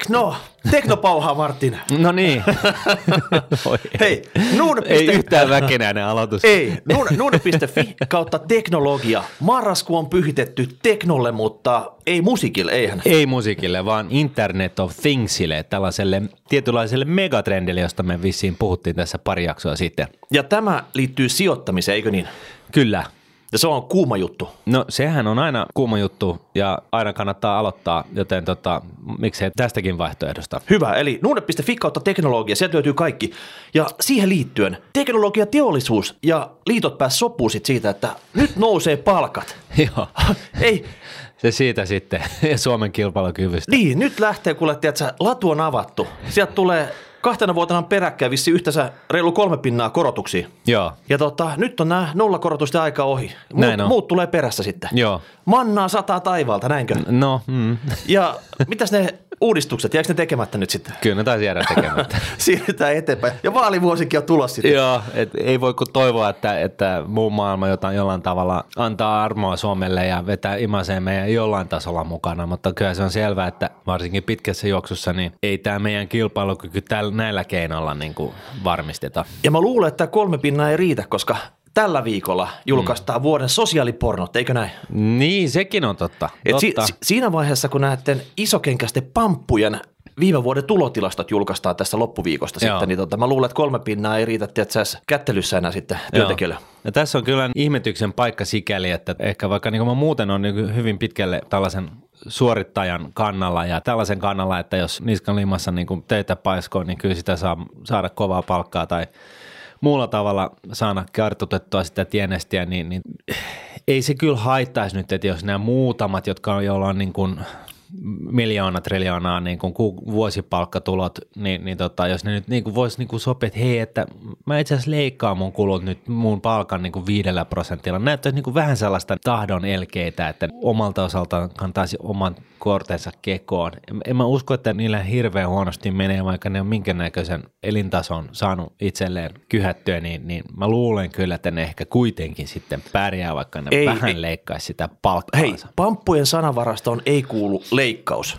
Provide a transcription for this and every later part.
Tekno, tekno, teknopauhaa Martin. No niin. Hei, nuude. Ei yhtään väkenäinen aloitus. Ei, nuude, nuude.fi kautta teknologia. Marraskuu on pyhitetty teknolle, mutta ei musiikille, eihän. Ei musiikille, vaan Internet of Thingsille, tällaiselle tietynlaiselle megatrendille, josta me vissiin puhuttiin tässä pari jaksoa sitten. Ja tämä liittyy sijoittamiseen, eikö niin? Kyllä. Ja se on kuuma juttu. No sehän on aina kuuma juttu ja aina kannattaa aloittaa, joten tota, miksei tästäkin vaihtoehdosta. Hyvä, eli nuude.fi kautta teknologia, sieltä löytyy kaikki. Ja siihen liittyen teknologia, teollisuus ja liitot pääs sopuun sit siitä, että nyt nousee palkat. Joo, Ei, se siitä sitten ja Suomen kilpailukyvystä. niin, nyt lähtee, kuule, tiedätkö, latu on avattu. Sieltä tulee kahtena vuotena peräkkäin vissi yhteensä reilu kolme pinnaa korotuksia. Joo, Ja tota, nyt on nämä nollakorotusten aika ohi. Muut, Näin on. muut tulee perässä sitten. joo. Mannaa sataa taivaalta, näinkö? No, mm. Ja mitäs ne uudistukset, jääkö ne tekemättä nyt sitten? kyllä ne taisi jäädä tekemättä. Siirrytään eteenpäin. Ja vaalivuosikin on tulossa sitten. Joo, et ei voi kuin toivoa, että, että muu maailma jotain jollain tavalla antaa armoa Suomelle ja vetää imaseen meidän jollain tasolla mukana, mutta kyllä se on selvää, että varsinkin pitkässä juoksussa niin ei tämä meidän kilpailukyky tällä, näillä keinoilla niin kuin varmisteta. Ja mä luulen, että kolme pinnaa ei riitä, koska tällä viikolla julkaistaan mm. vuoden sosiaalipornot, eikö näin? Niin, sekin on totta. Et totta. si- siinä vaiheessa, kun näiden isokenkäisten pamppujen viime vuoden tulotilastot julkaistaan tässä loppuviikosta Joo. sitten, niin tota, mä luulen, että kolme pinnaa ei riitä, sä kättelyssä enää sitten työntekijöille. Ja tässä on kyllä ihmetyksen paikka sikäli, että ehkä vaikka niin kuin mä muuten on niin hyvin pitkälle tällaisen suorittajan kannalla ja tällaisen kannalla, että jos niskan limassa niin kuin töitä paiskoo, niin kyllä sitä saa saada kovaa palkkaa tai muulla tavalla saada kartutettua sitä tienestiä, niin, niin ei se kyllä haittaisi nyt, että jos nämä muutamat, jotka on, joilla on niin kuin miljoona triljoonaa niin kuin ku- vuosipalkkatulot, niin, niin tota, jos ne nyt niin kuin voisi niin kuin sopia, että hei, että mä itse asiassa leikkaan mun kulut nyt mun palkan niin kuin viidellä prosentilla. Näyttäisi niin kuin vähän sellaista tahdon elkeitä, että omalta osaltaan kantaisi oman kortensa kekoon. En- En mä usko, että niillä hirveän huonosti menee, vaikka ne on minkä näköisen elintason saanut itselleen kyhättyä, niin, niin mä luulen kyllä, että ne ehkä kuitenkin sitten pärjää, vaikka ne Ei, vähän ei. leikkaisi sitä Hei, palkkaansa. pamppujen sanavarastoon ei kuulu leikkaus.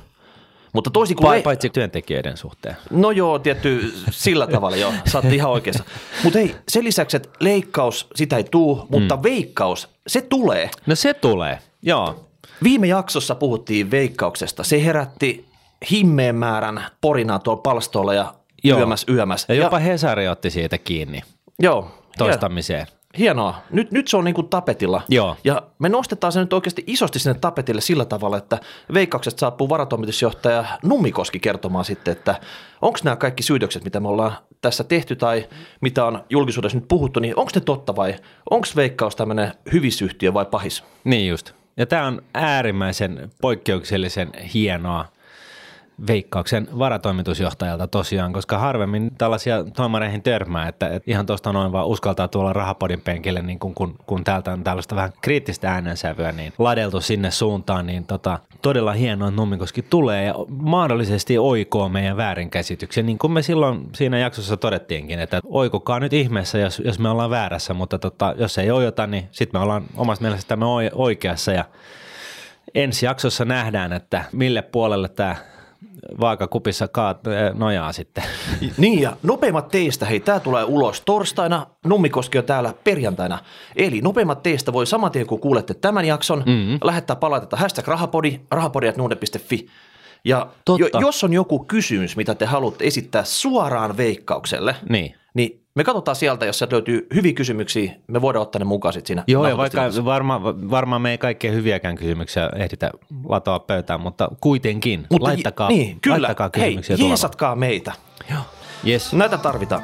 Mutta toisin kuin... Pa- le- paitsi työntekijöiden suhteen. No joo, tietty sillä tavalla joo, sä oot ihan oikeassa. Mutta hei, sen lisäksi, että leikkaus, sitä ei tuu, mutta mm. veikkaus, se tulee. No se tulee, joo. Viime jaksossa puhuttiin veikkauksesta. Se herätti himmeen määrän porinaa tuolla palstolla ja Joo. yömäs yömäs. Ja jopa Hesari otti siitä kiinni joo, toistamiseen. Hienoa. Nyt, nyt se on niin kuin tapetilla. Joo. Ja me nostetaan se nyt oikeasti isosti sinne tapetille sillä tavalla, että veikkauksesta saapuu varatoimitusjohtaja Nummikoski kertomaan sitten, että onko nämä kaikki syytökset, mitä me ollaan tässä tehty tai mitä on julkisuudessa nyt puhuttu, niin onko ne totta vai onko veikkaus tämmöinen hyvisyhtiö vai pahis? Niin just. Ja tämä on äärimmäisen poikkeuksellisen hienoa veikkauksen varatoimitusjohtajalta tosiaan, koska harvemmin tällaisia toimareihin törmää, että, että ihan tuosta noin vaan uskaltaa tuolla rahapodin penkille, niin kun, kun, kun täältä on tällaista vähän kriittistä äänensävyä, niin ladeltu sinne suuntaan, niin tota, todella hienoa, että Nummikoski tulee ja mahdollisesti oikoo meidän väärinkäsityksen, niin kuin me silloin siinä jaksossa todettiinkin, että oikokaa nyt ihmeessä, jos, jos me ollaan väärässä, mutta tota, jos ei ojota, niin sitten me ollaan omasta mielestämme oi- oikeassa ja ensi jaksossa nähdään, että mille puolelle tämä vaakakupissa kaat, äh, nojaa sitten. Niin ja nopeimmat teistä, hei tämä tulee ulos torstaina, Nummikoski on täällä perjantaina. Eli nopeimmat teistä voi saman tien kun kuulette tämän jakson, mm-hmm. lähettää palautetta hashtag rahapodi, rahapodi.nuude.fi. Ja Totta. jo, jos on joku kysymys, mitä te haluatte esittää suoraan veikkaukselle, Niin. niin me katsotaan sieltä, jos sieltä löytyy hyviä kysymyksiä, me voidaan ottaa ne mukaan sitten siinä. Joo, ja vaikka varma, varmaan me ei kaikkein hyviäkään kysymyksiä ehditä latoa pöytään, mutta kuitenkin Mutta laittakaa, niin, kyllä. laittakaa Hei, kysymyksiä tulemaan. jeesatkaa meitä. Joo. Yes. Näitä tarvitaan.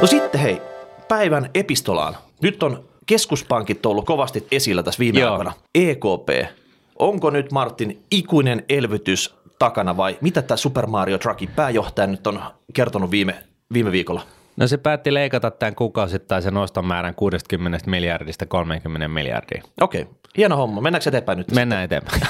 No sitten hei, päivän epistolaan. Nyt on keskuspankit ollut kovasti esillä tässä viime Joo. aikoina. EKP, onko nyt Martin ikuinen elvytys takana vai mitä tämä Super Mario Truckin pääjohtaja nyt on kertonut viime, viime viikolla? No se päätti leikata tämän kuukausittaisen oston määrän 60 miljardista 30 miljardia. Okei. Okay. Hieno homma. Mennäänkö eteenpäin nyt? Mennään eteenpäin.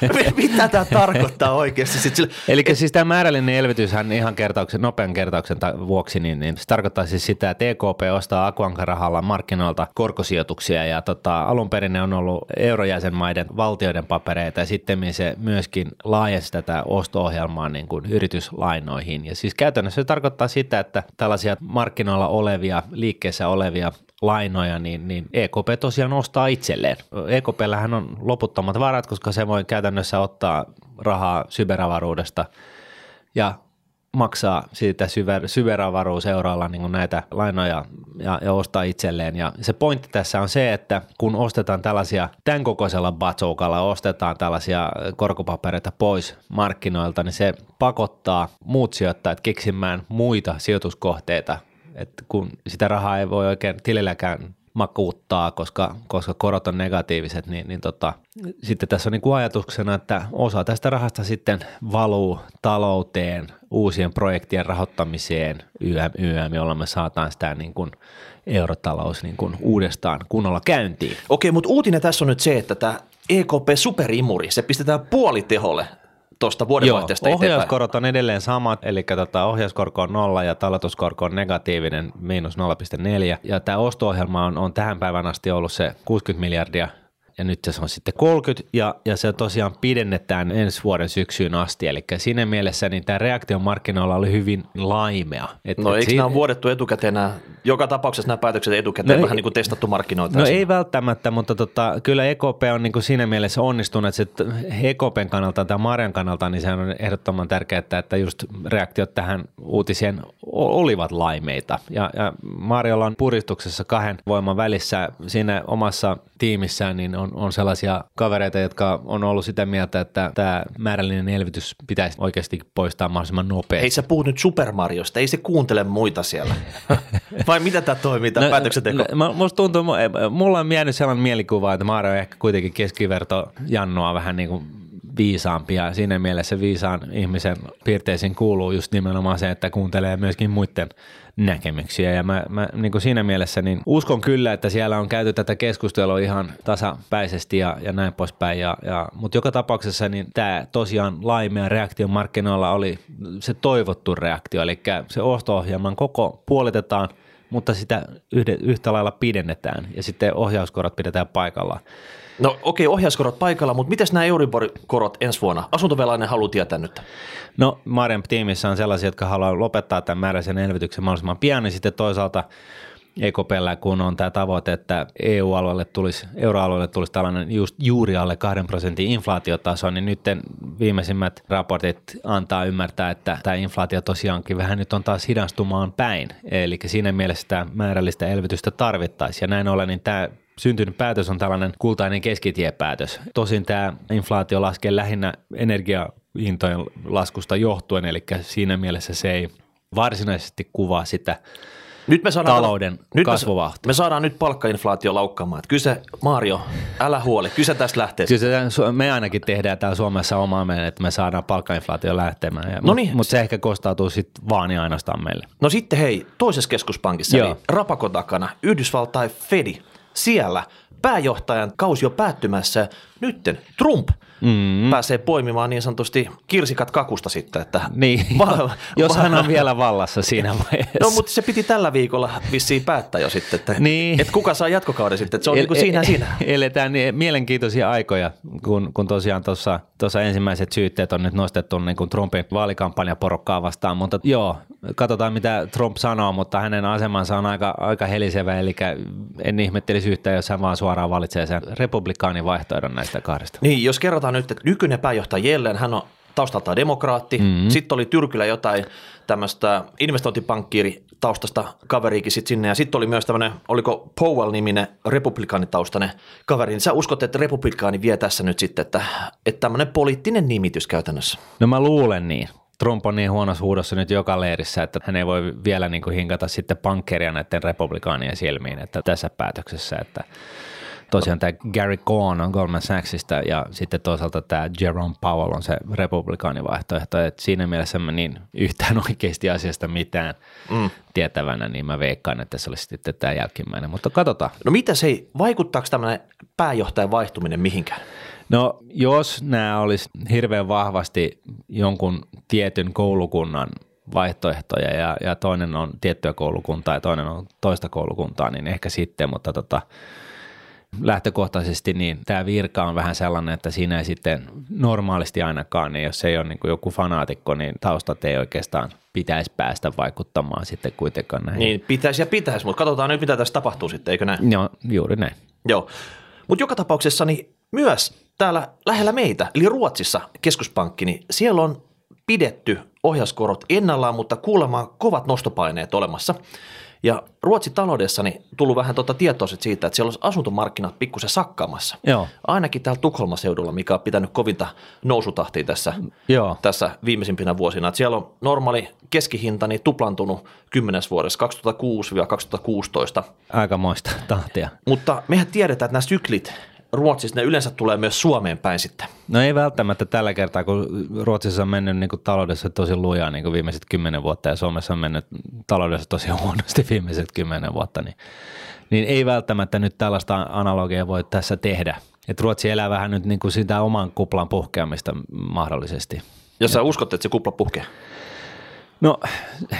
Mitä tämä tarkoittaa oikeasti? Sitten sille, Eli siis tämä määrällinen elvytyshän ihan kertauksen, nopean kertauksen ta- vuoksi, niin, niin se tarkoittaa siis sitä, että EKP ostaa Akuanka-rahalla markkinoilta korkosijoituksia ja tota, alun perin ne on ollut eurojäsenmaiden valtioiden papereita ja sitten se myöskin laajensi tätä osto-ohjelmaa niin kuin yrityslainoihin. Ja siis käytännössä se tarkoittaa sitä, että tällaisia markkinoilla olevia, liikkeessä olevia lainoja, niin, niin EKP tosiaan ostaa itselleen. EKPllähän on loputtomat varat, koska se voi käytännössä ottaa rahaa syberavaruudesta ja maksaa siitä syber, syberavaruuseuroilla niin näitä lainoja ja, ja ostaa itselleen. Ja se pointti tässä on se, että kun ostetaan tällaisia, tämän kokoisella batsoukalla ostetaan tällaisia korkopapereita pois markkinoilta, niin se pakottaa muut sijoittajat keksimään muita sijoituskohteita, että kun sitä rahaa ei voi oikein tililläkään makuuttaa, koska, koska korot on negatiiviset, niin, niin tota, sitten tässä on niin kuin ajatuksena, että osa tästä rahasta sitten valuu talouteen, uusien projektien rahoittamiseen, YM, YM jolla me saataan sitä niin kuin eurotalous niin kuin uudestaan kunnolla käyntiin. Okei, mutta uutinen tässä on nyt se, että tämä EKP superimuri, se pistetään puoliteholle tuosta vuodenvaihteesta Joo, ohjauskorot on edelleen samat, eli tota, ohjauskorko on nolla ja talletuskorko on negatiivinen, miinus 0,4. Ja tämä osto-ohjelma on, on tähän päivän asti ollut se 60 miljardia ja nyt se on sitten 30 ja, ja se tosiaan pidennetään ensi vuoden syksyyn asti. Eli siinä mielessä niin tämä reaktio markkinoilla oli hyvin laimea. Et, no et eikö siinä... nämä vuodettu etukäteen nämä, joka tapauksessa nämä päätökset etukäteen no vähän ei, niin kuin testattu markkinoita? No ei välttämättä, mutta tota, kyllä EKP on niin kuin siinä mielessä onnistunut, että EKPn kannalta tai Marian kannalta niin se on ehdottoman tärkeää, että, että just reaktiot tähän uutiseen olivat laimeita. Ja, ja Mariolla on puristuksessa kahden voiman välissä siinä omassa tiimissään, niin on, on sellaisia kavereita, jotka on ollut sitä mieltä, että tämä määrällinen elvytys pitäisi oikeasti poistaa mahdollisimman nopeasti. Ei sä puhu nyt Super Mariosta, ei se kuuntele muita siellä. Vai mitä tämä toimii, tämä no, päätöksenteko? No, musta tuntuu, mulla on jäänyt sellainen mielikuva, että Mario on ehkä kuitenkin keskiverto Jannoa vähän niin kuin viisaampia. Siinä mielessä viisaan ihmisen piirteisiin kuuluu just nimenomaan se, että kuuntelee myöskin muiden näkemyksiä. Ja mä, mä niin kuin siinä mielessä niin uskon kyllä, että siellä on käyty tätä keskustelua ihan tasapäisesti ja, ja näin poispäin. Ja, ja, mutta joka tapauksessa niin tämä tosiaan laimea reaktio markkinoilla oli se toivottu reaktio, eli se osto-ohjelman koko puolitetaan – mutta sitä yhtä lailla pidennetään ja sitten ohjauskorot pidetään paikallaan. No okei, okay, ohjauskorot paikalla, mutta miten nämä Euribor-korot ensi vuonna? Asuntovelainen haluaa tietää nyt. No Marian tiimissä on sellaisia, jotka haluaa lopettaa tämän määräisen elvytyksen mahdollisimman pian, niin sitten toisaalta EKPllä, kun on tämä tavoite, että EU-alueelle tulisi, euroalueelle tulisi tällainen just juuri alle 2 prosentin inflaatiotaso, niin nyt viimeisimmät raportit antaa ymmärtää, että tämä inflaatio tosiaankin vähän nyt on taas hidastumaan päin. Eli siinä mielessä tämä määrällistä elvytystä tarvittaisiin. Ja näin ollen, niin tämä syntynyt päätös on tällainen kultainen keskitiepäätös. Tosin tämä inflaatio laskee lähinnä energiahintojen laskusta johtuen, eli siinä mielessä se ei varsinaisesti kuvaa sitä nyt me saadaan, talouden nyt kasvuvauhti. Me, saadaan nyt palkkainflaatio laukkaamaan. Että kyse, Mario, älä huoli, kyse tästä lähtee. Kyllä me ainakin tehdään täällä Suomessa omaa meidän, että me saadaan palkkainflaatio lähtemään. No niin. Mutta se ehkä kostautuu sitten vaan ja ainoastaan meille. No sitten hei, toisessa keskuspankissa, Joo. eli Rapakon takana, Yhdysvaltain Fedi, siellä pääjohtajan kausi on päättymässä. Nytten Trump mm. pääsee poimimaan niin sanotusti kirsikat kakusta sitten. Että niin, va- jos hän on vielä vallassa siinä vaiheessa. No mutta se piti tällä viikolla vissiin päättää jo sitten, että, niin. että kuka saa jatkokauden sitten, että se on El, niin kuin siinä e- siinä. Eletään niin mielenkiintoisia aikoja, kun, kun tosiaan tuossa ensimmäiset syytteet on nyt nostettu niin kuin Trumpin vaalikampanjaporokkaa vastaan, mutta joo, katsotaan mitä Trump sanoo, mutta hänen asemansa on aika, aika helisevä, eli en ihmettelisi yhtään, jos hän vaan suoraan valitsee sen republikaanin vaihtoehdon näistä kahdesta. Niin, jos kerrotaan nyt, että nykyinen pääjohtaja Jellen, hän on taustaltaan demokraatti. Mm-hmm. Sitten oli Tyrkylä jotain tämmöistä investointipankkiiri taustasta kaveriikin sit sinne. Ja sitten oli myös tämmöinen, oliko Powell-niminen republikaanitaustainen kaveri. Niin sä uskot, että republikaani vie tässä nyt sitten, että, että tämmöinen poliittinen nimitys käytännössä? No mä luulen niin. Trump on niin huonossa huudossa nyt joka leirissä, että hän ei voi vielä niin kuin hinkata sitten pankkeria näiden republikaanien silmiin että tässä päätöksessä, että tosiaan tämä Gary Cohn on Goldman Sachsista ja sitten toisaalta tämä Jerome Powell on se republikaanivaihtoehto. Et siinä mielessä mä niin yhtään oikeasti asiasta mitään mm. tietävänä, niin mä veikkaan, että se olisi sitten tämä jälkimmäinen, mutta katsotaan. No mitä se, vaikuttaako tämmöinen pääjohtajan vaihtuminen mihinkään? No jos nämä olisi hirveän vahvasti jonkun tietyn koulukunnan vaihtoehtoja ja, ja toinen on tiettyä koulukuntaa ja toinen on toista koulukuntaa, niin ehkä sitten, mutta tota, lähtökohtaisesti niin tämä virka on vähän sellainen, että siinä ei sitten normaalisti ainakaan, niin jos ei ole niin kuin joku fanaatikko, niin taustat ei oikeastaan pitäisi päästä vaikuttamaan sitten kuitenkaan näihin. Niin, pitäisi ja pitäisi, mutta katsotaan nyt, mitä tässä tapahtuu sitten, eikö näin? Joo, juuri näin. Joo, mutta joka tapauksessa niin myös täällä lähellä meitä, eli Ruotsissa keskuspankki, niin siellä on pidetty ohjauskorot ennallaan, mutta kuulemma kovat nostopaineet olemassa. Ja Ruotsin taloudessa niin tullut vähän tuota tietoiset siitä, että siellä olisi asuntomarkkinat pikkusen sakkaamassa. Joo. Ainakin täällä Tukholman seudulla, mikä on pitänyt kovinta nousutahtia tässä, Joo. tässä viimeisimpinä vuosina. Että siellä on normaali keskihinta niin tuplantunut kymmenes vuodessa 2006-2016. Aikamoista tahtia. Mutta mehän tiedetään, että nämä syklit Ruotsissa, ne yleensä tulee myös Suomeen päin sitten. No ei välttämättä tällä kertaa, kun Ruotsissa on mennyt niin kuin taloudessa tosi lujaa niin kuin viimeiset kymmenen vuotta ja Suomessa on mennyt taloudessa tosi huonosti viimeiset kymmenen vuotta, niin, niin ei välttämättä nyt tällaista analogiaa voi tässä tehdä. Et Ruotsi elää vähän nyt niin kuin sitä oman kuplan puhkeamista mahdollisesti. Jos sä uskot, että se kupla puhkee. No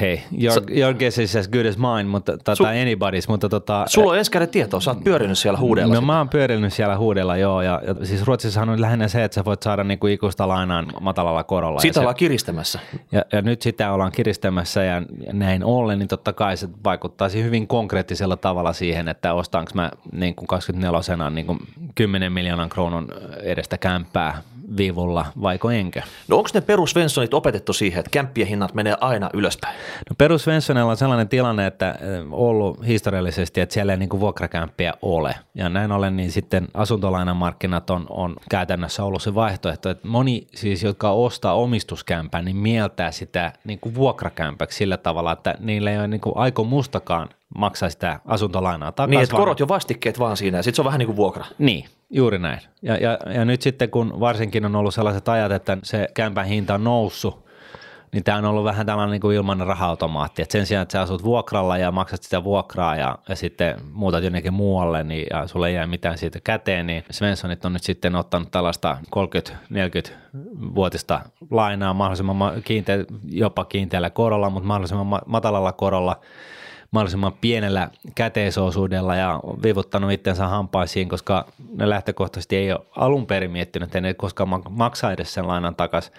hei, your, your guess is as good as mine, mutta, tai Su- anybody's, mutta tota... Sulla on ensikäden tietoa, sä oot pyörinyt siellä huudella. No mä oon pyörinyt siellä huudella, joo, ja, ja siis Ruotsissahan on lähinnä se, että sä voit saada niinku ikuista lainaan matalalla korolla. Sitä ollaan se, kiristämässä. Ja, ja nyt sitä ollaan kiristämässä ja näin ollen, niin totta kai se vaikuttaisi hyvin konkreettisella tavalla siihen, että ostaanko mä niin kuin 24 niin kuin 10 miljoonan kruunun edestä kämppää viivulla, vaiko enkö? No onko ne perusvenssonit opetettu siihen, että kämppien hinnat menee aina ylöspäin? No perusvenssonilla on sellainen tilanne, että ollut historiallisesti, että siellä ei niin vuokrakämppiä ole. Ja näin ollen niin sitten asuntolainamarkkinat on, on käytännössä ollut se vaihtoehto, että moni siis, jotka ostaa omistuskämpää, niin mieltää sitä niin kuin vuokrakämpäksi sillä tavalla, että niillä ei ole niin kuin aiko mustakaan maksaa sitä asuntolainaa takaisin. Niin, että korot jo vastikkeet vaan siinä ja sitten se on vähän niin kuin vuokra. Niin, juuri näin. Ja, ja, ja nyt sitten kun varsinkin on ollut sellaiset ajat, että se kämpän hinta on noussut, niin tämä on ollut vähän tällainen niin kuin ilmainen raha-automaatti. Et sen sijaan, että sä asut vuokralla ja maksat sitä vuokraa ja, ja sitten muutat jonnekin muualle niin, ja sulle ei jää mitään siitä käteen, niin Svenssonit on nyt sitten ottanut tällaista 30-40 vuotista lainaa mahdollisimman kiinte, jopa kiinteällä korolla, mutta mahdollisimman matalalla korolla – mahdollisimman pienellä käteisosuudella ja vivuttanut itsensä hampaisiin, koska ne lähtökohtaisesti ei ole alun perin miettinyt, että ne koskaan maksaa edes sen lainan takaisin.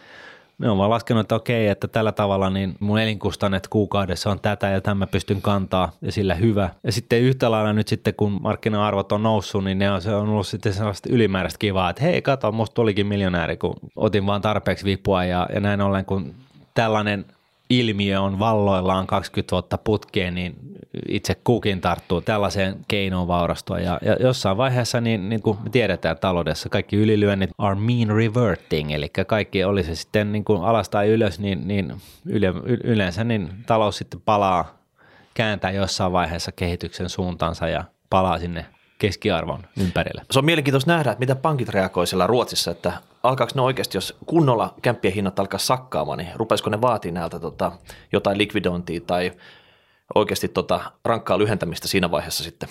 Ne on vaan laskenut, että okei, että tällä tavalla niin mun elinkustannet kuukaudessa on tätä ja tämä pystyn kantaa ja sillä hyvä. Ja sitten yhtä lailla nyt sitten, kun markkina-arvot on noussut, niin ne on, se on ollut sitten sellaista ylimääräistä kivaa, että hei, kato, musta tulikin miljonääri, kun otin vaan tarpeeksi vipua ja, ja näin ollen, kun tällainen ilmiö on valloillaan 20 vuotta putkeen, niin itse kukin tarttuu tällaiseen keinoon vaurastua. Ja, ja jossain vaiheessa, niin, niin kuin me tiedetään taloudessa, kaikki ylilyönnit are mean reverting, eli kaikki oli se sitten niin kuin alas tai ylös, niin, niin yle, yleensä niin talous sitten palaa, kääntää jossain vaiheessa kehityksen suuntansa ja palaa sinne keskiarvon ympärille. Se on mielenkiintoista nähdä, että miten pankit reagoivat siellä Ruotsissa, että alkaako ne oikeasti, jos kunnolla kämppien hinnat alkaa sakkaamaan, niin rupeisiko ne vaatii näiltä tota, jotain likvidointia tai oikeasti tota, rankkaa lyhentämistä siinä vaiheessa sitten?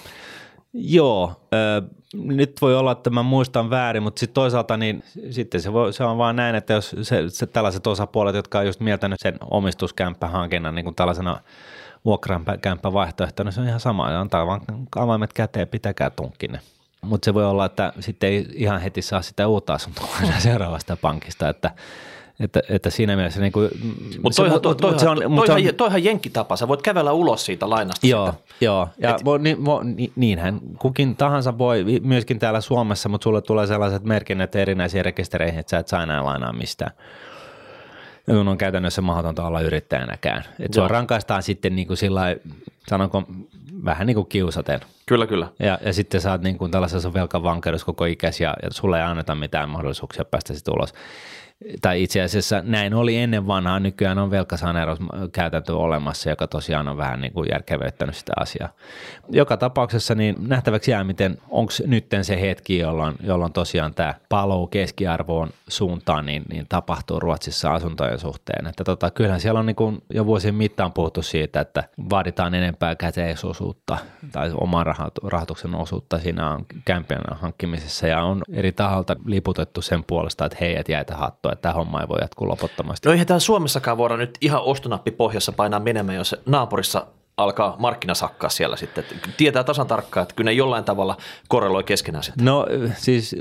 Joo, äh, nyt voi olla, että mä muistan väärin, mutta sitten toisaalta niin sitten se, voi, se on vaan näin, että jos se, se tällaiset osapuolet, jotka on just mieltänyt sen omistuskämppähankinnan niin kuin tällaisena vuokrakämppä vaihtoehtona, se on ihan sama. Antaa vaan avaimet käteen, pitäkää tunkkinen. Mutta se voi olla, että sitten ei ihan heti saa sitä uutta asuntoa seuraavasta pankista, että että, että siinä mielessä niin kuin, mutta toihan, to, toihan, se on, toihan, toihan, toihan jenkkitapa, sä voit kävellä ulos siitä lainasta. Joo, sitä. joo. ja Et, vo, niin, vo, niinhän kukin tahansa voi, myöskin täällä Suomessa, mutta sulle tulee sellaiset merkinnät erinäisiä rekistereihin, että sä et saa enää lainaa mistään. Minun on käytännössä mahdotonta olla yrittäjänäkään. Et se on rankaistaan sitten niin kuin sillä sanonko, vähän niin kuin kiusaten. Kyllä, kyllä. Ja, ja sitten sä oot niin kuin tällaisessa velkavankeudessa koko ikäsi ja, ja sulle ei anneta mitään mahdollisuuksia päästä sitten ulos. Tai itse asiassa näin oli ennen vanhaa, nykyään on velkasaneerauskäytäntö olemassa, joka tosiaan on vähän niin kuin järkevöittänyt sitä asiaa. Joka tapauksessa niin nähtäväksi jää, miten onko nyt se hetki, jolloin, jolloin tosiaan tämä paluu keskiarvoon suuntaan, niin, niin tapahtuu Ruotsissa asuntojen suhteen. Että tota, kyllähän siellä on niin kuin jo vuosien mittaan puhuttu siitä, että vaaditaan enempää käteisosuutta tai oman rahoituksen osuutta siinä on kämpien hankkimisessa ja on eri taholta liputettu sen puolesta, että hei, et jäitä hattua, että tämä homma ei voi jatkuu loputtomasti. No eihän täällä Suomessakaan voida nyt ihan ostonappi pohjassa painaa menemään, jos naapurissa alkaa markkinasakkaa siellä sitten. Tietää tasan tarkkaan, että kyllä ne jollain tavalla korreloi keskenään sitten. No siis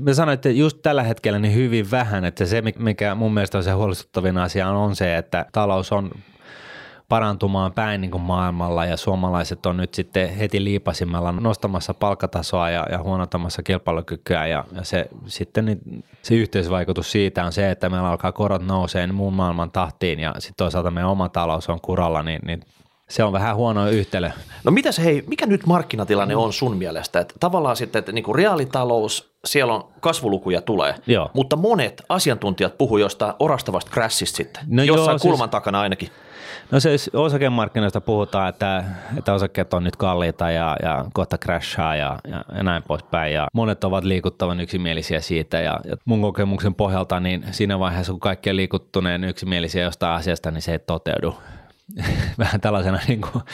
me sanoin, että just tällä hetkellä niin hyvin vähän, että se mikä mun mielestä on se huolestuttavin asia on se, että talous on parantumaan päin niin kuin maailmalla ja suomalaiset on nyt sitten heti liipasimmalla nostamassa palkkatasoa ja, ja huonontamassa kilpailukykyä ja, ja se sitten niin, se yhteisvaikutus siitä on se, että meillä alkaa korot nouseen muun maailman tahtiin ja sitten toisaalta meidän oma talous on kuralla, niin, niin se on vähän huono yhtälö. No mitäs hei, mikä nyt markkinatilanne on sun mielestä? Että tavallaan sitten, että niinku reaalitalous, siellä on kasvulukuja tulee, Joo. mutta monet asiantuntijat puhuu jostain orastavasta crashista sitten, No jossain joo, kulman siis- takana ainakin. No siis osakemarkkinoista puhutaan, että, että osakkeet on nyt kalliita ja, ja kohta crashaa ja, ja, ja näin poispäin. Ja monet ovat liikuttavan yksimielisiä siitä ja, ja mun kokemuksen pohjalta niin siinä vaiheessa, kun kaikki on liikuttuneen yksimielisiä jostain asiasta, niin se ei toteudu. Vähän tällaisena niin kuin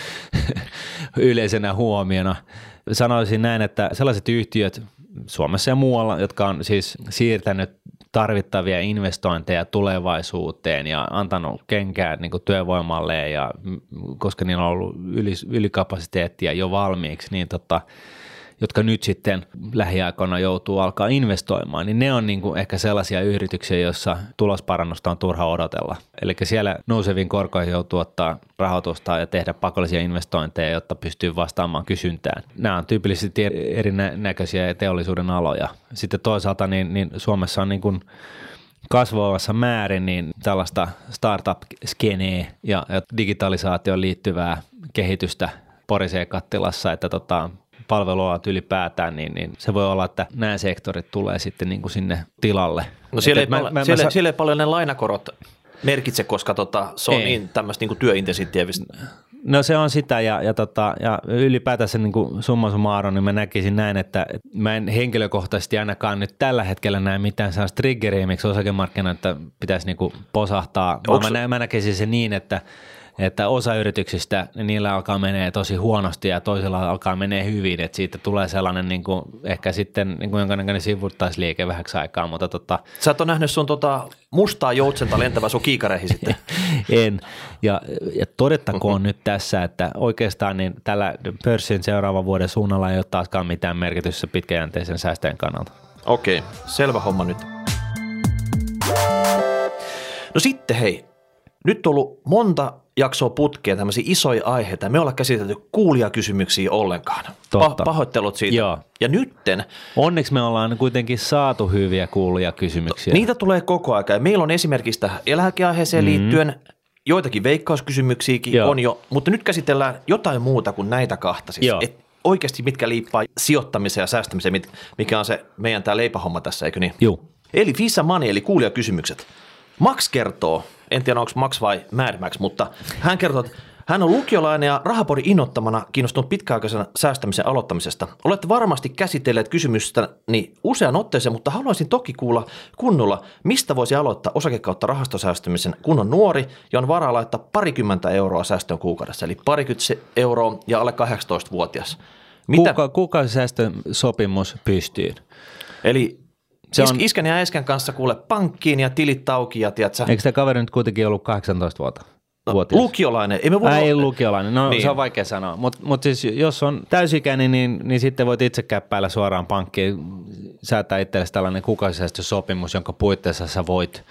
yleisenä huomiona. Sanoisin näin, että sellaiset yhtiöt Suomessa ja muualla, jotka on siis siirtänyt tarvittavia investointeja tulevaisuuteen ja antanut kenkää niin työvoimalle ja koska niillä on ollut yli, ylikapasiteettia jo valmiiksi, niin tota, jotka nyt sitten lähiaikoina joutuu alkaa investoimaan, niin ne on niin kuin ehkä sellaisia yrityksiä, joissa tulosparannusta on turha odotella. Eli siellä nouseviin korkoihin joutuu ottaa rahoitusta ja tehdä pakollisia investointeja, jotta pystyy vastaamaan kysyntään. Nämä on tyypillisesti erinäköisiä teollisuuden aloja. Sitten toisaalta niin, niin Suomessa on niin kuin kasvavassa määrin niin tällaista startup-skeneä ja, ja digitalisaatioon liittyvää kehitystä porisee kattilassa, että tota, palvelualat ylipäätään, niin, niin se voi olla, että nämä sektorit tulee sitten niin kuin sinne tilalle. No siellä, ei, mä- paljon, mä- mä siellä, sa- siellä ei paljon ne lainakorot merkitse, koska tota, se on Ei. niin tämmöistä niin työintensiivistä. No se on sitä ja, ja, tota, ja ylipäätänsä niin kuin summa summarum, niin mä näkisin näin, että mä en henkilökohtaisesti ainakaan nyt tällä hetkellä näe mitään sellaista triggeriä, miksi osakemarkkinoita pitäisi niin kuin posahtaa. Onks- Mä, nä- mä näkisin se niin, että että osa yrityksistä, niin niillä alkaa menee tosi huonosti ja toisella alkaa menee hyvin, että siitä tulee sellainen niin kuin, ehkä sitten niin kuin jonkinnäköinen sivuttaisliike vähäksi aikaa, mutta tota, Sä et ole nähnyt sun tota mustaa joutsenta lentävä sun kiikareihin sitten. En. Ja, ja todettakoon nyt tässä, että oikeastaan niin tällä pörssin seuraavan vuoden suunnalla ei ole taaskaan mitään merkitystä pitkäjänteisen säästöjen kannalta. Okei, selvä homma nyt. No sitten hei, nyt on ollut monta jaksoa putkeen tämmöisiä isoja aiheita. Me ollaan käsitelty kuulijakysymyksiä ollenkaan. Totta. pahoittelut siitä. Joo. Ja nytten Onneksi me ollaan kuitenkin saatu hyviä kuuluja kysymyksiä. niitä tulee koko. Ja meillä on esimerkiksi tähän eläkeaiheeseen mm-hmm. liittyen joitakin veikkauskysymyksiäkin Joo. on jo, mutta nyt käsitellään jotain muuta kuin näitä kahta. Siis, Joo. et oikeasti mitkä liippaa sijoittamiseen ja säästämiseen, mit- mikä on se meidän tämä leipähomma tässä, eikö niin? Juu. Eli Fissa Money, eli kuulijakysymykset. Max kertoo, en tiedä onko Max vai Mad Max, mutta hän kertoo, että hän on lukiolainen ja rahapori innottamana kiinnostunut pitkäaikaisen säästämisen aloittamisesta. Olette varmasti käsitelleet kysymystä niin usean otteeseen, mutta haluaisin toki kuulla kunnolla, mistä voisi aloittaa osakekautta rahastosäästämisen, kun on nuori ja on varaa laittaa parikymmentä euroa säästöön kuukaudessa, eli parikymmentä euroa ja alle 18-vuotias. Mitä? Kuuka, kuukausisäästön sopimus pystyy. Eli Se is, on- iskän ja äskän kanssa kuule pankkiin ja tilit auki ja tiedätkö, Eikö tämä kaveri nyt kuitenkin ollut 18 vuotta? No, lukiolainen. Ei me voida... Ei lukiolainen, no Niin. niin. se on vaikea sanoa, mutta mut siis jos on täysikäinen, niin, niin sitten voit itse käppäillä suoraan pankkiin, säätää itsellesi tällainen kuukausisäästösopimus, jonka puitteissa sä voit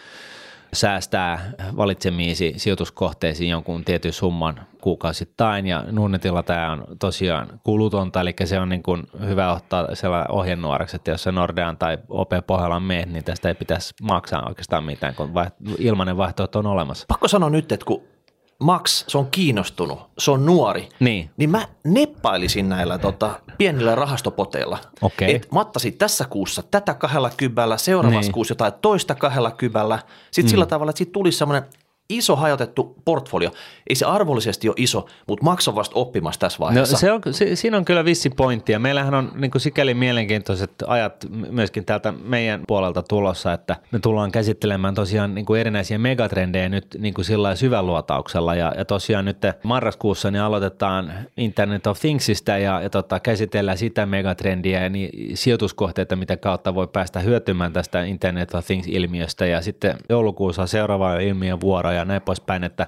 säästää valitsemiisi sijoituskohteisiin jonkun tietyn summan kuukausittain ja Nunnetilla tämä on tosiaan kulutonta, eli se on niin kuin hyvä ottaa sellainen ohjenuoraksi, että jos se Nordean tai OP Pohjolan meet, niin tästä ei pitäisi maksaa oikeastaan mitään, kun vaiht- ilmainen vaihtoehto on olemassa. Pakko sanoa nyt, että kun Max, se on kiinnostunut, se on nuori, Niin. niin mä neppailisin näillä tota, pienillä rahastopoteilla. Okei. Et mä ottaisin tässä kuussa tätä kahdella kybällä, seuraavassa Niin. kuussa jotain toista kahdella kybällä. Sitten mm. sillä tavalla, että siitä tulisi semmoinen iso hajotettu portfolio. Ei se arvollisesti ole iso, mutta on vasta oppimassa tässä No, vaiheessa. se on, se, siinä on kyllä vissi pointti ja meillähän on niin kuin sikäli mielenkiintoiset ajat myöskin täältä meidän puolelta tulossa, että me tullaan käsittelemään tosiaan niin kuin erinäisiä megatrendejä nyt niin kuin sillä syväluotauksella ja, ja tosiaan nyt marraskuussa niin aloitetaan Internet of Thingsista ja, ja tota, käsitellään sitä megatrendiä ja niin sijoituskohteita, mitä kautta voi päästä hyötymään tästä Internet of Things-ilmiöstä ja sitten joulukuussa seuraava ilmiön vuoro ja näin poispäin, että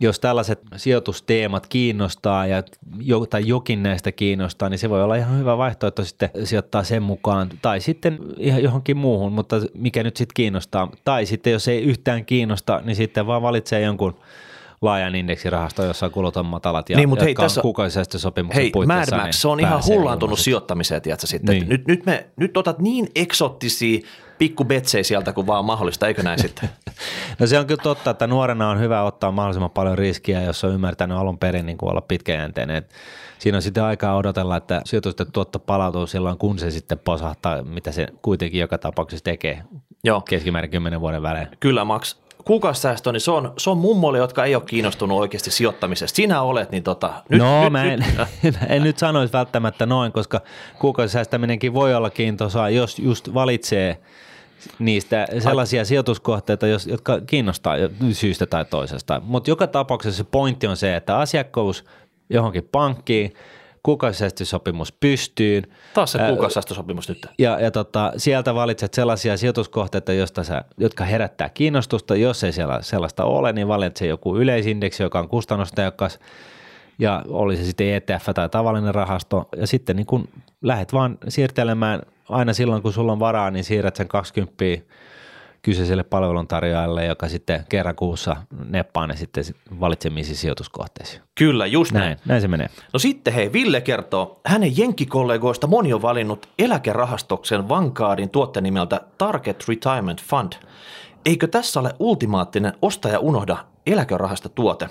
jos tällaiset sijoitusteemat kiinnostaa ja jo, tai jokin näistä kiinnostaa, niin se voi olla ihan hyvä vaihtoehto sitten sijoittaa sen mukaan tai sitten ihan johonkin muuhun, mutta mikä nyt sitten kiinnostaa. Tai sitten jos ei yhtään kiinnosta, niin sitten vaan valitsee jonkun laajan indeksirahasto, jossa kulut on matalat ja Niin, mut hei, tässä- kuukausisäästö sopimuksen Hei, puitteissa. Mad Max, se on niin ihan ilmaiseksi. sijoittamiseen, tiedätkö sitten. Niin. Niin. Nyt, nyt, me, nyt otat niin eksottisia pikkubetsejä sieltä kuin vaan mahdollista, eikö näin sitten? No se on kyllä totta, että nuorena on hyvä ottaa mahdollisimman paljon riskiä, jos on ymmärtänyt alun perin niin kuin olla pitkäjänteinen. Et siinä on sitten aikaa odotella, että sijoitusten tuotto palautuu silloin, kun se sitten posahtaa, mitä se kuitenkin joka tapauksessa tekee Joo, keskimäärin 10 vuoden välein. kyllä Max. Kuukausisäästö, niin se on, se on mummoille, jotka ei ole kiinnostunut oikeasti sijoittamisesta. Sinä olet, niin tota... Nyt, no nyt, mä en, Nyt, en nyt sanoisi välttämättä noin, koska kuukausisäästäminenkin voi olla kiintoisaa, jos just valitsee niistä sellaisia sijoituskohteita, jos- jotka kiinnostaa syystä tai toisesta. Mutta joka tapauksessa se pointti on se, että asiakkuus johonkin pankkiin, kuukausisäästösopimus pystyyn, taas se Ää, kuukausisäästösopimus nyt. ja, ja tota, sieltä valitset sellaisia sijoituskohteita, josta sä, jotka herättää kiinnostusta. Jos ei siellä sellaista ole, niin valitse joku yleisindeksi, joka on kustannustehokas ja oli se sitten ETF tai tavallinen rahasto. Ja sitten niin kun lähdet vaan siirtelemään aina silloin, kun sulla on varaa, niin siirrät sen 20 kyseiselle palveluntarjoajalle, joka sitten kerran kuussa neppaa ne sitten valitsemisiin sijoituskohteisiin. Kyllä, just näin. Näin, näin se menee. No sitten hei, Ville kertoo, hänen jenkkikollegoista moni on valinnut eläkerahastoksen Vanguardin tuotteen nimeltä Target Retirement Fund. Eikö tässä ole ultimaattinen osta ja unohda eläkerahastotuote?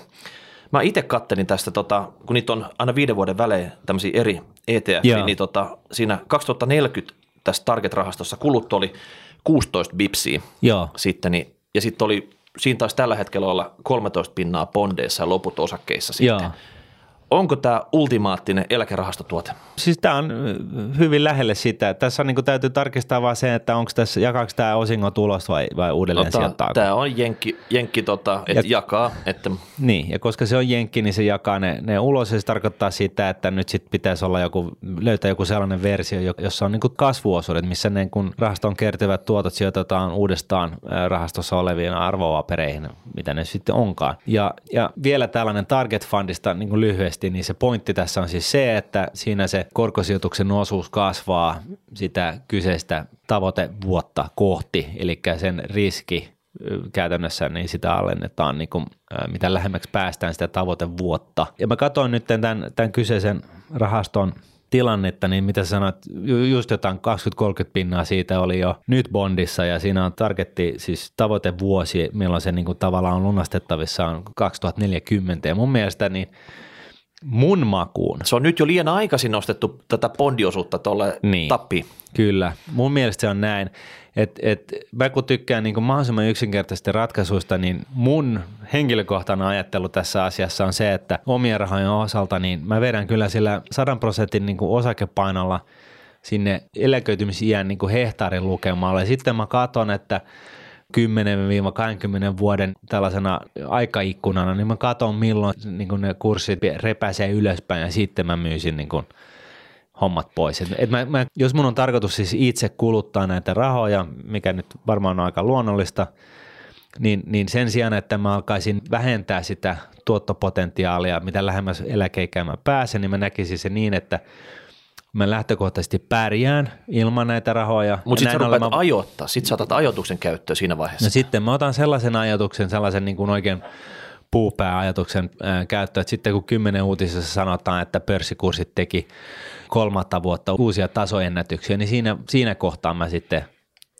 Mä itse kattelin tästä, tota, kun niitä on aina viiden vuoden välein tämmöisiä eri ETF, Joo. niin tota, siinä 2040 tässä Target-rahastossa kulut oli 16 bipsiä Joo. sitten, niin, ja sitten oli, siinä taisi tällä hetkellä olla 13 pinnaa bondeissa ja loput osakkeissa sitten. Joo. Onko tämä ultimaattinen eläkerahastotuote? Siis tämä on hyvin lähelle sitä. Tässä on, niin täytyy tarkistaa vaan se, että onko tässä, jakaako tämä osingon tulos vai, vai uudelleen sijoittaako. Tämä on jenkki, jenkki tota, että Ja- jakaa, että Niin, ja koska se on jenkki, niin se jakaa ne, ne ulos ja se tarkoittaa sitä, että nyt sit pitäisi olla joku, löytää joku sellainen versio, jo- jossa on niin kasvuosuudet, missä ne kun rahaston kertyvät tuotot sijoitetaan uudestaan rahastossa oleviin arvopapereihin, mitä ne sitten onkaan. Ja, ja vielä tällainen Target Fundista niin kuin lyhyesti, niin se pointti tässä on siis se, että siinä se korkosijoituksen osuus kasvaa sitä kyseistä tavoitevuotta kohti, eli sen riski käytännössä niin sitä alennetaan, niin kuin, mitä lähemmäksi päästään sitä tavoitevuotta. Ja mä katsoin nyt tämän, tämän kyseisen rahaston tilannetta, niin mitä sanoit, ju- just jotain 20-30 pinnaa siitä oli jo nyt bondissa. Ja siinä on targetti, siis tavoitevuosi, milloin se niin kuin tavallaan on lunastettavissa on 2040 ja mun mielestä niin mun makuun se on nyt jo liian aikaisin nostettu tätä bondiosuutta tuolle Niin. tappiin. Kyllä, mun mielestä se on näin. Et, et, mä kun tykkään niin mahdollisimman yksinkertaisista ratkaisuista, niin mun henkilökohtainen ajattelu tässä asiassa on se, että omien rahojen osalta niin mä vedän kyllä sillä 100 prosentin niin osakepainolla sinne eläköitymisiän niin hehtaarin lukemalle. Sitten mä katson, että 10-20 vuoden tällaisena aikaikkunana, niin mä katson milloin niin ne kurssit repäisee ylöspäin ja sitten mä myisin niin kuin hommat pois. Et, et mä, mä, jos mun on tarkoitus siis itse kuluttaa näitä rahoja, mikä nyt varmaan on aika luonnollista, niin, niin sen sijaan, että mä alkaisin vähentää sitä tuottopotentiaalia, mitä lähemmäs eläkeikään mä pääsen, niin mä näkisin se niin, että mä lähtökohtaisesti pärjään ilman näitä rahoja. Mutta sitten sä rupeat mä- ajoittaa, sitten saatat ajoituksen käyttöön siinä vaiheessa. No sitten mä otan sellaisen ajatuksen, sellaisen niin kuin oikein puupääajatuksen ää, käyttöön, että sitten kun kymmenen uutisessa sanotaan, että pörssikurssit teki kolmatta vuotta uusia tasoennätyksiä, niin siinä, siinä kohtaa mä sitten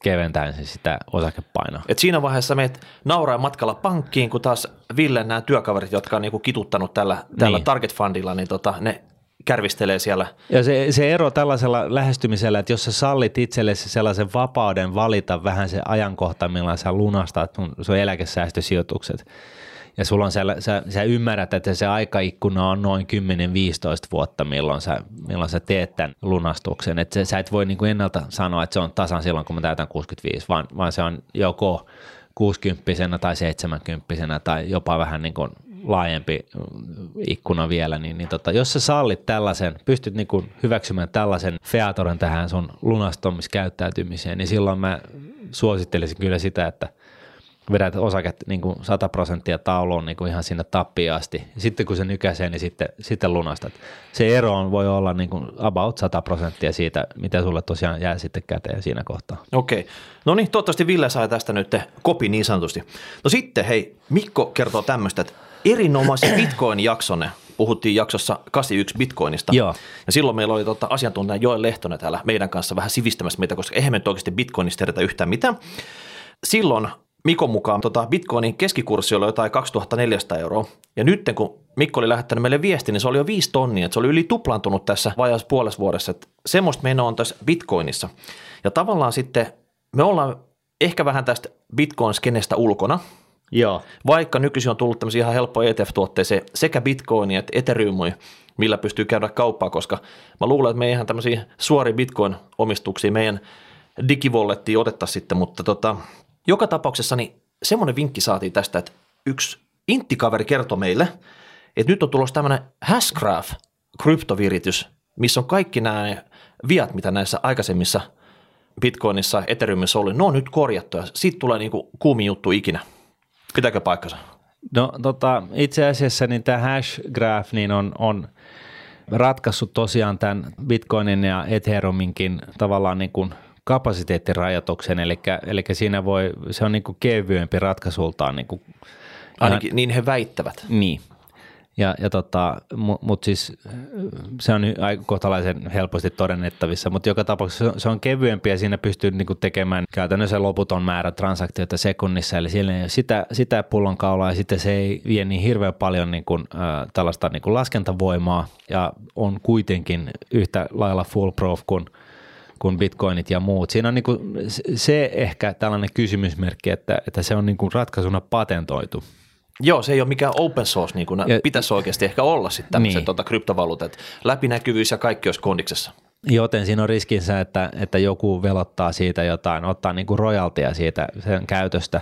keventäen sitä osakepainoa. Et siinä vaiheessa meet nauraa matkalla pankkiin, kun taas Ville nämä työkaverit, jotka on niinku kituttanut tällä, tällä Niin. Target Fundilla, niin tota, ne kärvistelee siellä. Ja se, se ero tällaisella lähestymisellä, että jos sä sallit itsellesi sellaisen vapauden valita vähän se ajankohta, milloin sä lunastat sun, sun eläkesäästösijoitukset, ja sulla on siellä, sä, sä ymmärrät, että se aikaikkuna on noin 10-15 vuotta, milloin sä, milloin sä teet tämän lunastuksen. Että sä et voi niin kuin ennalta sanoa, että se on tasan silloin, kun mä täytän 65, vaan, vaan se on joko 60 tai 70 tai jopa vähän niin kuin laajempi ikkuna vielä, niin, niin tota, jos sä sallit tällaisen, pystyt niin kuin hyväksymään tällaisen featoren tähän sun lunastamiskäyttäytymiseen, niin silloin mä suosittelisin kyllä sitä, että vedät osaket niin kuin 100 prosenttia tauluun niin kuin ihan sinne tappiin asti. Sitten kun se nykäisee, niin sitten, sitten lunastat. Se ero on, voi olla niin kuin about 100 prosenttia siitä, mitä sulle tosiaan jää sitten käteen siinä kohtaa. Okei. No niin, toivottavasti Ville sai tästä nyt kopi niin sanotusti. No sitten hei, Mikko kertoo tämmöistä, että erinomaisen Bitcoin-jaksonne puhuttiin jaksossa 81 Bitcoinista. Joo. Ja silloin meillä oli tota, asiantuntija Joel Lehtonen täällä meidän kanssa vähän sivistämässä meitä, koska eihän me nyt oikeasti Bitcoinista tiedetä yhtään mitään. Silloin Mikon mukaan tota Bitcoinin keskikurssi oli jotain 2400 euroa. Ja nyt kun Mikko oli lähettänyt meille viesti, niin se oli jo 5 tonnia, että se oli yli tuplantunut tässä vajaassa puolessa vuodessa. Että semmoista menoa on tässä Bitcoinissa. Ja tavallaan sitten me ollaan ehkä vähän tästä Bitcoin-skenestä ulkona, Joo. vaikka nykyisin on tullut tämmöisiä ihan helppoja ETF-tuotteeseen sekä Bitcoin että Ethereum, millä pystyy käydä kauppaa, koska mä luulen, että me ihan tämmöisiä suoria Bitcoin-omistuksia meidän digivollettiin otetta sitten, mutta tota, joka tapauksessa niin semmoinen vinkki saatiin tästä, että yksi inttikaveri kertoi meille, että nyt on tulossa tämmöinen Hashgraph kryptoviritys, missä on kaikki nämä viat, mitä näissä aikaisemmissa Bitcoinissa, Ethereumissa oli, ne on nyt korjattu ja siitä tulee niinku kuumi juttu ikinä. Pitääkö paikkansa? No tota, itse asiassa niin tämä Hashgraph niin on, on ratkaissut tosiaan tämän Bitcoinin ja Ethereuminkin tavallaan niin kuin kapasiteettirajoituksen, eli, eli siinä voi, se on niin kuin kevyempi ratkaisuultaan. Niin kuin, Ainakin niin he väittävät. niin. Ja, ja tota, mutta mut siis se on kohtalaisen helposti todennettavissa, mutta joka tapauksessa se on, kevyempi ja siinä pystyy niinku tekemään käytännössä loputon määrä transaktioita sekunnissa, eli siellä ei ole sitä, sitä pullonkaulaa ja sitten se ei vie niin hirveän paljon niinku, äh, tällaista niinku laskentavoimaa ja on kuitenkin yhtä lailla foolproof kuin kuin bitcoinit ja muut. Siinä on niinku se ehkä tällainen kysymysmerkki, että, että se on niinku ratkaisuna patentoitu. Joo, se ei ole mikään open source, niin kuin Ja- pitäisi oikeasti ehkä olla sitten tämmöiset Niin. tota, kryptovaluutat. Läpinäkyvyys ja kaikki olisi kondiksessa. Joten siinä on riskinsä, että, että joku velottaa siitä jotain, ottaa niin kuin royaltia siitä sen käytöstä.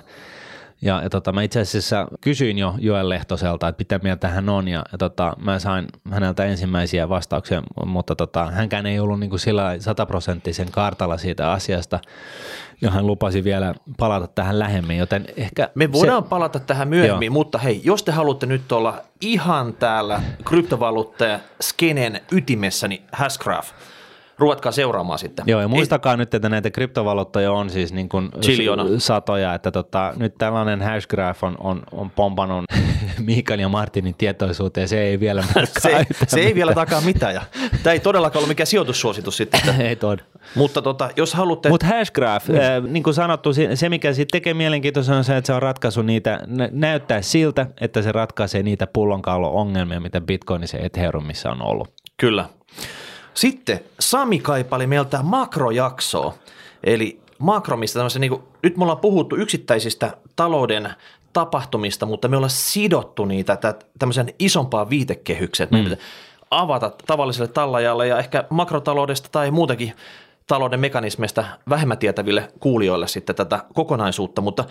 Ja, ja tota, mä itse asiassa kysyin jo Joel Lehtoselta, että mitä mieltä hän on, ja, ja tota, mä sain häneltä ensimmäisiä vastauksia, mutta tota, hänkään ei ollut niin kuin sillä sataprosenttisen kartalla siitä asiasta, ja hän lupasi vielä palata tähän lähemmin, joten ehkä Me voidaan se, palata tähän myöhemmin, Joo. mutta hei, jos te haluatte nyt olla ihan täällä kryptovaluutta skenen ytimessä, niin Hashgraph, ruvetkaa seuraamaan sitten. Joo, ja muistakaa nyt, että näitä kryptovaluuttoja on siis niin kuin Chiliona. satoja, että tota, nyt tällainen hashgraph on, on, on pompannut Mikael ja Martinin tietoisuuteen, se ei vielä se, se ei vielä takaa mitään. Ja, tämä ei todellakaan ole mikään sijoitussuositus sitten. ei tod. mutta tota, jos haluatte... Mutta hashgraph, mm. äh, niin kuin sanottu, se, mikä siitä tekee mielenkiintoista on se, että se on ratkaisu niitä, nä- näyttää siltä, että se ratkaisee niitä pullonkaalo-ongelmia, mitä Bitcoinissa ja Ethereumissa on ollut. Kyllä. Sitten Sami kaipaili meiltä makrojaksoa, eli makromista tämmöisen, niin kuin, nyt me ollaan puhuttu yksittäisistä talouden tapahtumista, mutta me ollaan sidottu niitä tä- tämmöisen isompaan viitekehykseen, että mm. avata tavalliselle tallajalle ja ehkä makrotaloudesta tai muutenkin talouden mekanismeista vähemmän tietäville kuulijoille sitten tätä kokonaisuutta, mutta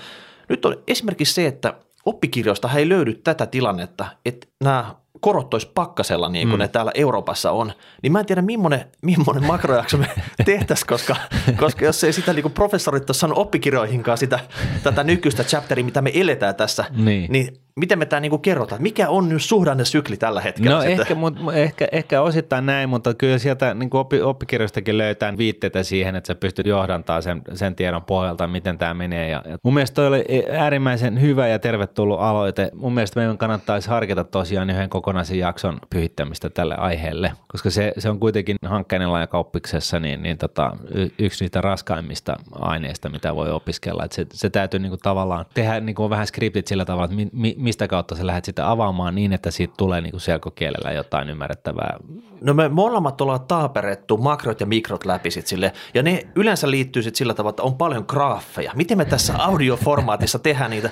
nyt on esimerkiksi se, että oppikirjoista ei löydy tätä tilannetta, että nämä korot olisi pakkasella niin kuin mm. ne täällä Euroopassa on, niin mä en tiedä millainen, millainen makrojakso me tehtäisiin, koska, koska jos ei sitä niin kuin professorit ole saanut oppikirjoihinkaan sitä, tätä nykyistä chapteria, mitä me eletään tässä, Niin. niin miten me tämä niinku kerrotaan, mikä on nyt suhdannesykli tällä hetkellä? No sitten? ehkä, mut, ehkä, ehkä osittain näin, mutta kyllä sieltä niin oppi, oppikirjoistakin löytää viitteitä siihen, että sä pystyt johdantaa sen, sen tiedon pohjalta, miten tämä menee. Ja, ja mun mielestä toi oli äärimmäisen hyvä ja tervetullut aloite. Mun mielestä meidän kannattaisi harkita tosiaan yhden kokonaisen jakson pyhittämistä tälle aiheelle, koska se, se on kuitenkin hankkeiden kaupiksessa niin, niin tota, yksi niitä raskaimmista aineista, mitä voi opiskella. Et se, se täytyy niin kuin tavallaan tehdä niin kuin vähän skriptit sillä tavalla, että mi, mi, mistä kautta sä lähdet sitä avaamaan niin, että siitä tulee niin kuin selkokielellä jotain ymmärrettävää. No me molemmat ollaan taaperettu makrot ja mikrot läpi sit sille, ja ne yleensä liittyy sit sillä tavalla, että on paljon graafeja. Miten me tässä audioformaatissa tehdään niitä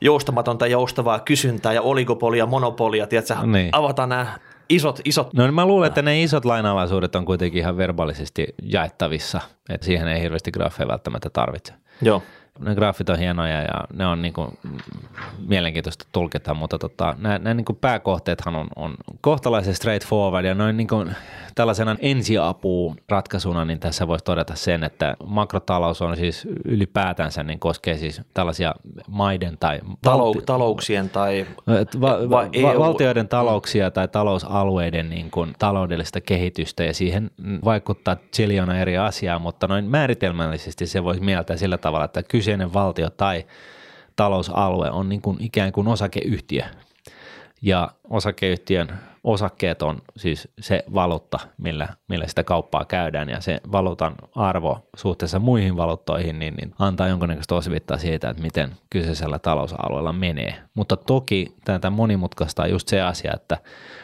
joustamatonta joustavaa kysyntää ja oligopolia, monopolia, tiedätkö, niin. avataan nämä isot, isot. No niin mä luulen, että ne isot lainalaisuudet on kuitenkin ihan verbaalisesti jaettavissa, että siihen ei hirveästi graafeja välttämättä tarvitse. Joo ne graafit on hienoja ja ne on niin kuin mielenkiintoista tulkita, mutta tota, nämä, nämä niin kuin pääkohteethan on, on kohtalaisen straightforward ja noin niin kuin tällaisena ensiapuun ratkaisuna, niin tässä voisi todeta sen, että makrotalous on siis ylipäätänsä, niin koskee siis tällaisia maiden tai Talou- talouksien tai va- va- va- valtioiden talouksia tai talousalueiden niin kuin taloudellista kehitystä ja siihen vaikuttaa ziljona eri asiaa, mutta noin määritelmällisesti se voisi mieltää sillä tavalla, että kyseinen valtio tai talousalue on niin kuin ikään kuin osakeyhtiö. Ja osakeyhtiön osakkeet on siis se valuutta, millä, millä sitä kauppaa käydään. Ja se valuutan arvo suhteessa muihin valuuttoihin niin, niin antaa jonkinnäköistä osvittaa siitä, että miten kyseisellä talousalueella menee. Mutta toki tätä monimutkaista just se asia, että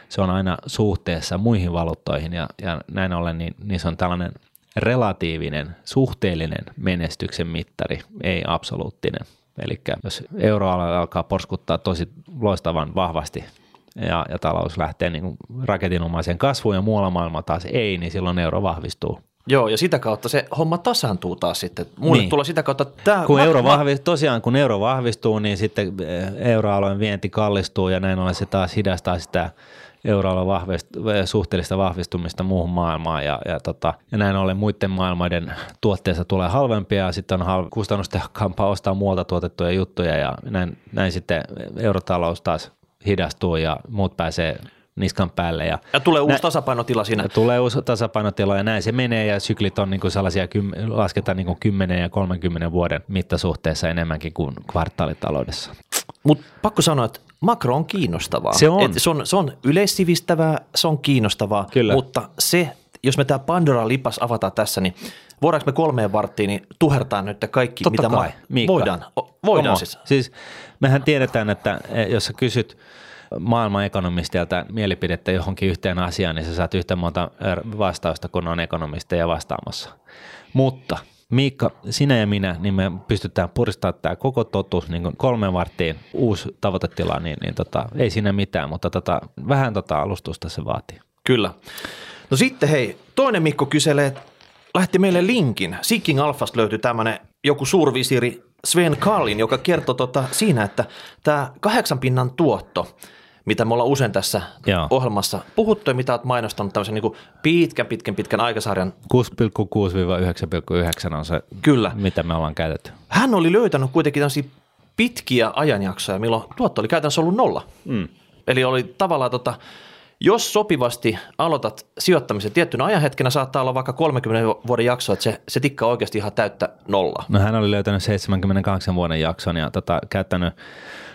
se on aina suhteessa muihin valuuttoihin. Ja, ja näin ollen niin, niin se on tällainen relatiivinen, suhteellinen menestyksen mittari, ei absoluuttinen. Eli jos euroalue alkaa porskuttaa tosi loistavan vahvasti ja, ja talous lähtee niin raketinomaiseen kasvuun ja muualla maailma taas ei, niin silloin euro vahvistuu. Joo, ja sitä kautta se homma tasaantuu taas sitten. Mulle niin. tulee sitä kautta tämä... Kun euro vahvistuu, tosiaan kun euro vahvistuu, niin sitten eh, euroalueen vienti kallistuu ja näin ollen se taas hidastaa sitä euroalueen vahvist, suhteellista vahvistumista muuhun maailmaan ja, ja, tota, ja näin ollen muiden maailmoiden tuotteista tulee halvempia ja sitten on halv, kustannustehokkaampaa ostaa muualta tuotettuja juttuja ja näin, näin sitten eurotalous taas hidastuu ja muut pääsee niskan päälle. Ja, ja tulee uusi nä- tasapainotila siinä. Tulee uusi tasapainotila ja näin se menee ja syklit on niin kuin sellaisia, lasketaan niin kuin 10 ja 30 vuoden mittasuhteessa enemmänkin kuin kvartaalitaloudessa. Mutta pakko sanoa, että makro on kiinnostavaa. Se on. Et se on. Se on yleissivistävää, se on kiinnostavaa, Kyllä. mutta se, jos me tämä Pandora lipas avataan tässä, niin voidaanko me kolmeen varttiin niin tuhertaa nyt kaikki, Totta mitä kai, ma- voidaan? Voidaan siis. Siis mehän tiedetään, että eh, jos sä kysyt maailman ekonomistilta mielipidettä johonkin yhteen asiaan, niin sä saat yhtä monta er, vastausta, kun on ekonomisteja vastaamassa. Mutta – Miikka, sinä ja minä, niin me pystytään puristamaan tämä koko totuus niin kolmen varttiin uusi tavoitetila, niin, niin tota, ei siinä mitään, mutta tota, vähän tota alustusta se vaatii. Kyllä. No sitten hei, toinen Mikko kyselee, lähti meille linkin. Seeking Alphasta löytyi tämmöinen joku suurvisiri Sven Kallin, joka kertoo tota siinä, että tämä kahdeksan pinnan tuotto, mitä me ollaan usein tässä Joo. ohjelmassa puhuttu ja mitä olet mainostanut tämmöisen niin pitkän, pitkän, pitkän aikasarjan. 6,6-9,9 on se, Kyllä. mitä me ollaan käytetty. Hän oli löytänyt kuitenkin tämmöisiä pitkiä ajanjaksoja, milloin tuotto oli käytännössä ollut nolla. Mm. Eli oli tavallaan tota, jos sopivasti aloitat sijoittamisen tiettynä ajanhetkenä, saattaa olla vaikka 30 vuoden jakso, että se, se tikkaa oikeasti ihan täyttä nollaa. No hän oli löytänyt 78 vuoden jakson ja tota, käyttänyt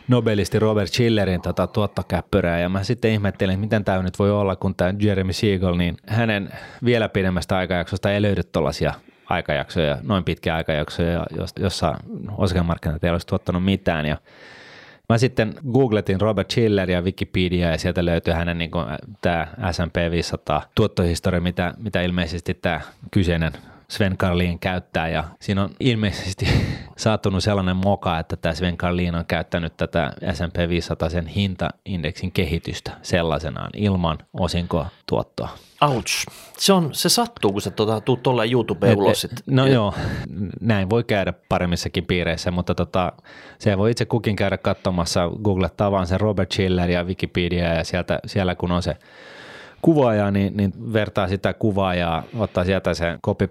nobelisti Robert Schillerin tota, tuottokäppyrää. Ja mä sitten ihmettelin, että miten tämä nyt voi olla, kun tämä Jeremy Siegel, niin hänen vielä pidemmästä aikajaksosta ei löydy tuollaisia aikajaksoja, noin pitkiä aikajaksoja, jossa osakemarkkinat ei olisi tuottanut mitään. Ja Mä sitten googletin Robert Schiller ja Wikipedia ja sieltä löytyy hänen niin tämä S&P 500 tuottohistoria, mitä, mitä ilmeisesti tämä kyseinen Sven Karlin käyttää ja siinä on ilmeisesti saattunut sellainen moka, että tämä Sven Karlin on käyttänyt tätä S&P 500 sen hintaindeksin kehitystä sellaisenaan ilman osinkoa tuottoa. Ouch. Se, on, se sattuu, kun sä tuota, tuut tuolla YouTubeen ulos. No joo, näin voi käydä paremmissakin piireissä, mutta tota, se voi itse kukin käydä katsomassa, googlettaa vaan sen Robert Schiller ja Wikipedia ja sieltä, siellä kun on se kuvaajaa, niin, niin vertaa sitä kuvaajaa, ottaa sieltä sen copy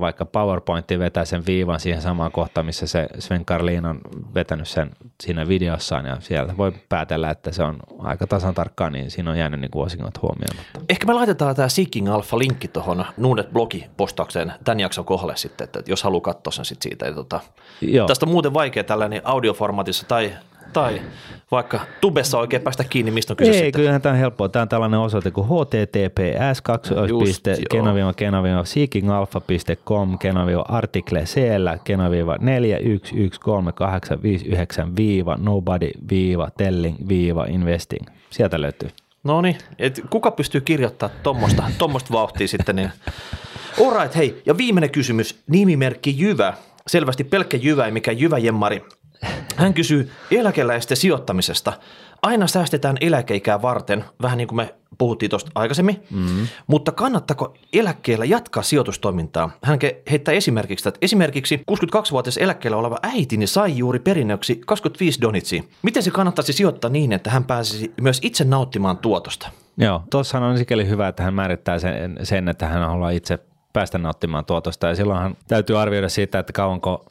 vaikka PowerPointiin, vetää sen viivan siihen samaan kohtaan, missä se Sven Karlin on vetänyt sen siinä videossaan ja siellä voi päätellä, että se on aika tasan tarkkaan, niin siinä on jäänyt niin osingot huomioon. Ehkä me laitetaan tämä Seeking Alpha-linkki tuohon Nuunet blogi-postaukseen tämän jakson kohdalle sitten, että jos haluaa katsoa sen sitten siitä. Ja tota, tästä on muuten vaikea tällainen audioformaatissa tai tai vaikka tubessa oikein päästä kiinni, mistä on kyse Ei, sitten. kyllähän tämä on helppoa. Tämä on tällainen osoite kuin https seekingalpha.com kenaviva artikle cl kenaviva 411385 viiva nobody viiva telling viiva investing. Sieltä löytyy. No niin, kuka pystyy kirjoittamaan tuommoista tommosta vauhtia sitten? Niin. Alright, hei, ja viimeinen kysymys, nimimerkki Jyvä. Selvästi pelkkä Jyvä, mikä Jyvä Jemmari. Hän kysyy eläkeläisten sijoittamisesta. Aina säästetään eläkeikää varten, vähän niin kuin me puhuttiin tuosta aikaisemmin, mm-hmm. mutta kannattako eläkkeellä jatkaa sijoitustoimintaa? Hän heittää esimerkiksi, että esimerkiksi 62-vuotias eläkkeellä oleva äitini sai juuri perinnöksi 25 donitsia. Miten se kannattaisi sijoittaa niin, että hän pääsisi myös itse nauttimaan tuotosta? Joo, tuossa on sikäli hyvä, että hän määrittää sen, sen että hän haluaa itse päästä nauttimaan tuotosta. Ja silloinhan täytyy arvioida siitä, että kauanko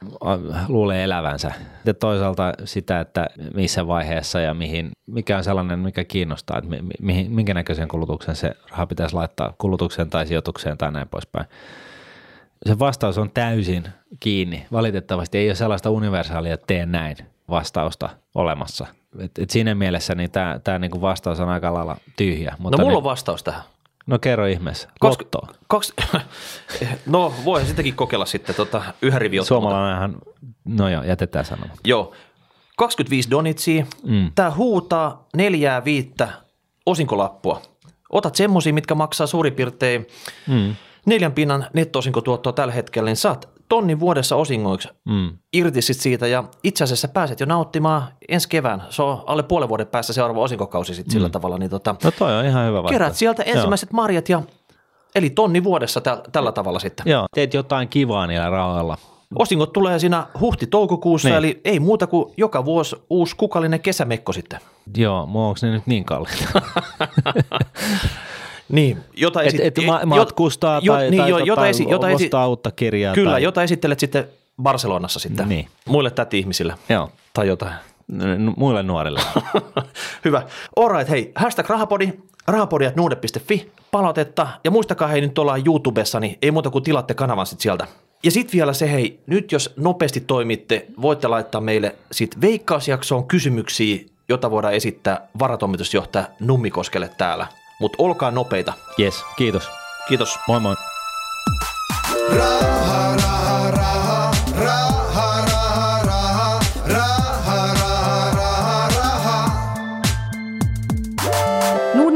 luulee elävänsä. Ja toisaalta sitä, että missä vaiheessa ja mihin, mikä on sellainen, mikä kiinnostaa, että mihin, minkä näköisen kulutuksen se raha pitäisi laittaa kulutukseen tai sijoitukseen tai näin poispäin. Se vastaus on täysin kiinni. Valitettavasti ei ole sellaista universaalia tee näin vastausta olemassa. Et, et siinä mielessä niin tämä niinku vastaus on aika lailla tyhjä. Mutta no mulla niin, on vastaus tähän. No kerro ihmeessä. Lottoa. Kaksi, no voi sitäkin kokeilla sitten tota, yhä rivi Suomalainenhan, no joo, jätetään sanomaan. Joo, 25 donitsia. Mm. Tämä huutaa neljää viittä osinkolappua. Otat semmosia, mitkä maksaa suurin piirtein mm. neljän pinnan netto-osinkotuottoa tällä hetkellä, niin saat tonni vuodessa osingoiksi mm. irti sit siitä ja itse asiassa pääset jo nauttimaan ensi kevään. Se on alle puolen vuoden päässä seuraava osinkokausi sit sillä mm. tavalla. Niin tota, no toi on ihan hyvä vaihtoehto. Kerät sieltä ensimmäiset Joo. marjat ja eli tonni vuodessa täl, tällä tavalla sitten. Joo, teet jotain kivaa niillä rahoilla. Osingot tulee siinä huhti-toukokuussa, niin. eli ei muuta kuin joka vuosi uusi kukallinen kesämekko sitten. Joo, onko ne nyt niin kalliita? Niin, jota esit- et, et ma- matkustaa jo, tai, niin, tai, jo, jota tai esi- jota esi- uutta kirjaa. Kyllä, tai... jota esittelet sitten Barcelonassa sitten niin. muille täti-ihmisille Joo. tai jotain. N- muille nuorille. Hyvä. Alright, hei, hashtag rahapodi, rahapodi.nuude.fi, palautetta ja muistakaa hei nyt ollaan YouTubessa, niin ei muuta kuin tilatte kanavan sitten sieltä. Ja sitten vielä se, hei, nyt jos nopeasti toimitte, voitte laittaa meille sitten veikkausjaksoon kysymyksiä, jota voidaan esittää varatoimitusjohtaja Nummikoskelle täällä – mutta olkaa nopeita. Yes, kiitos. Kiitos. Moi moi. Raha, raha, raha,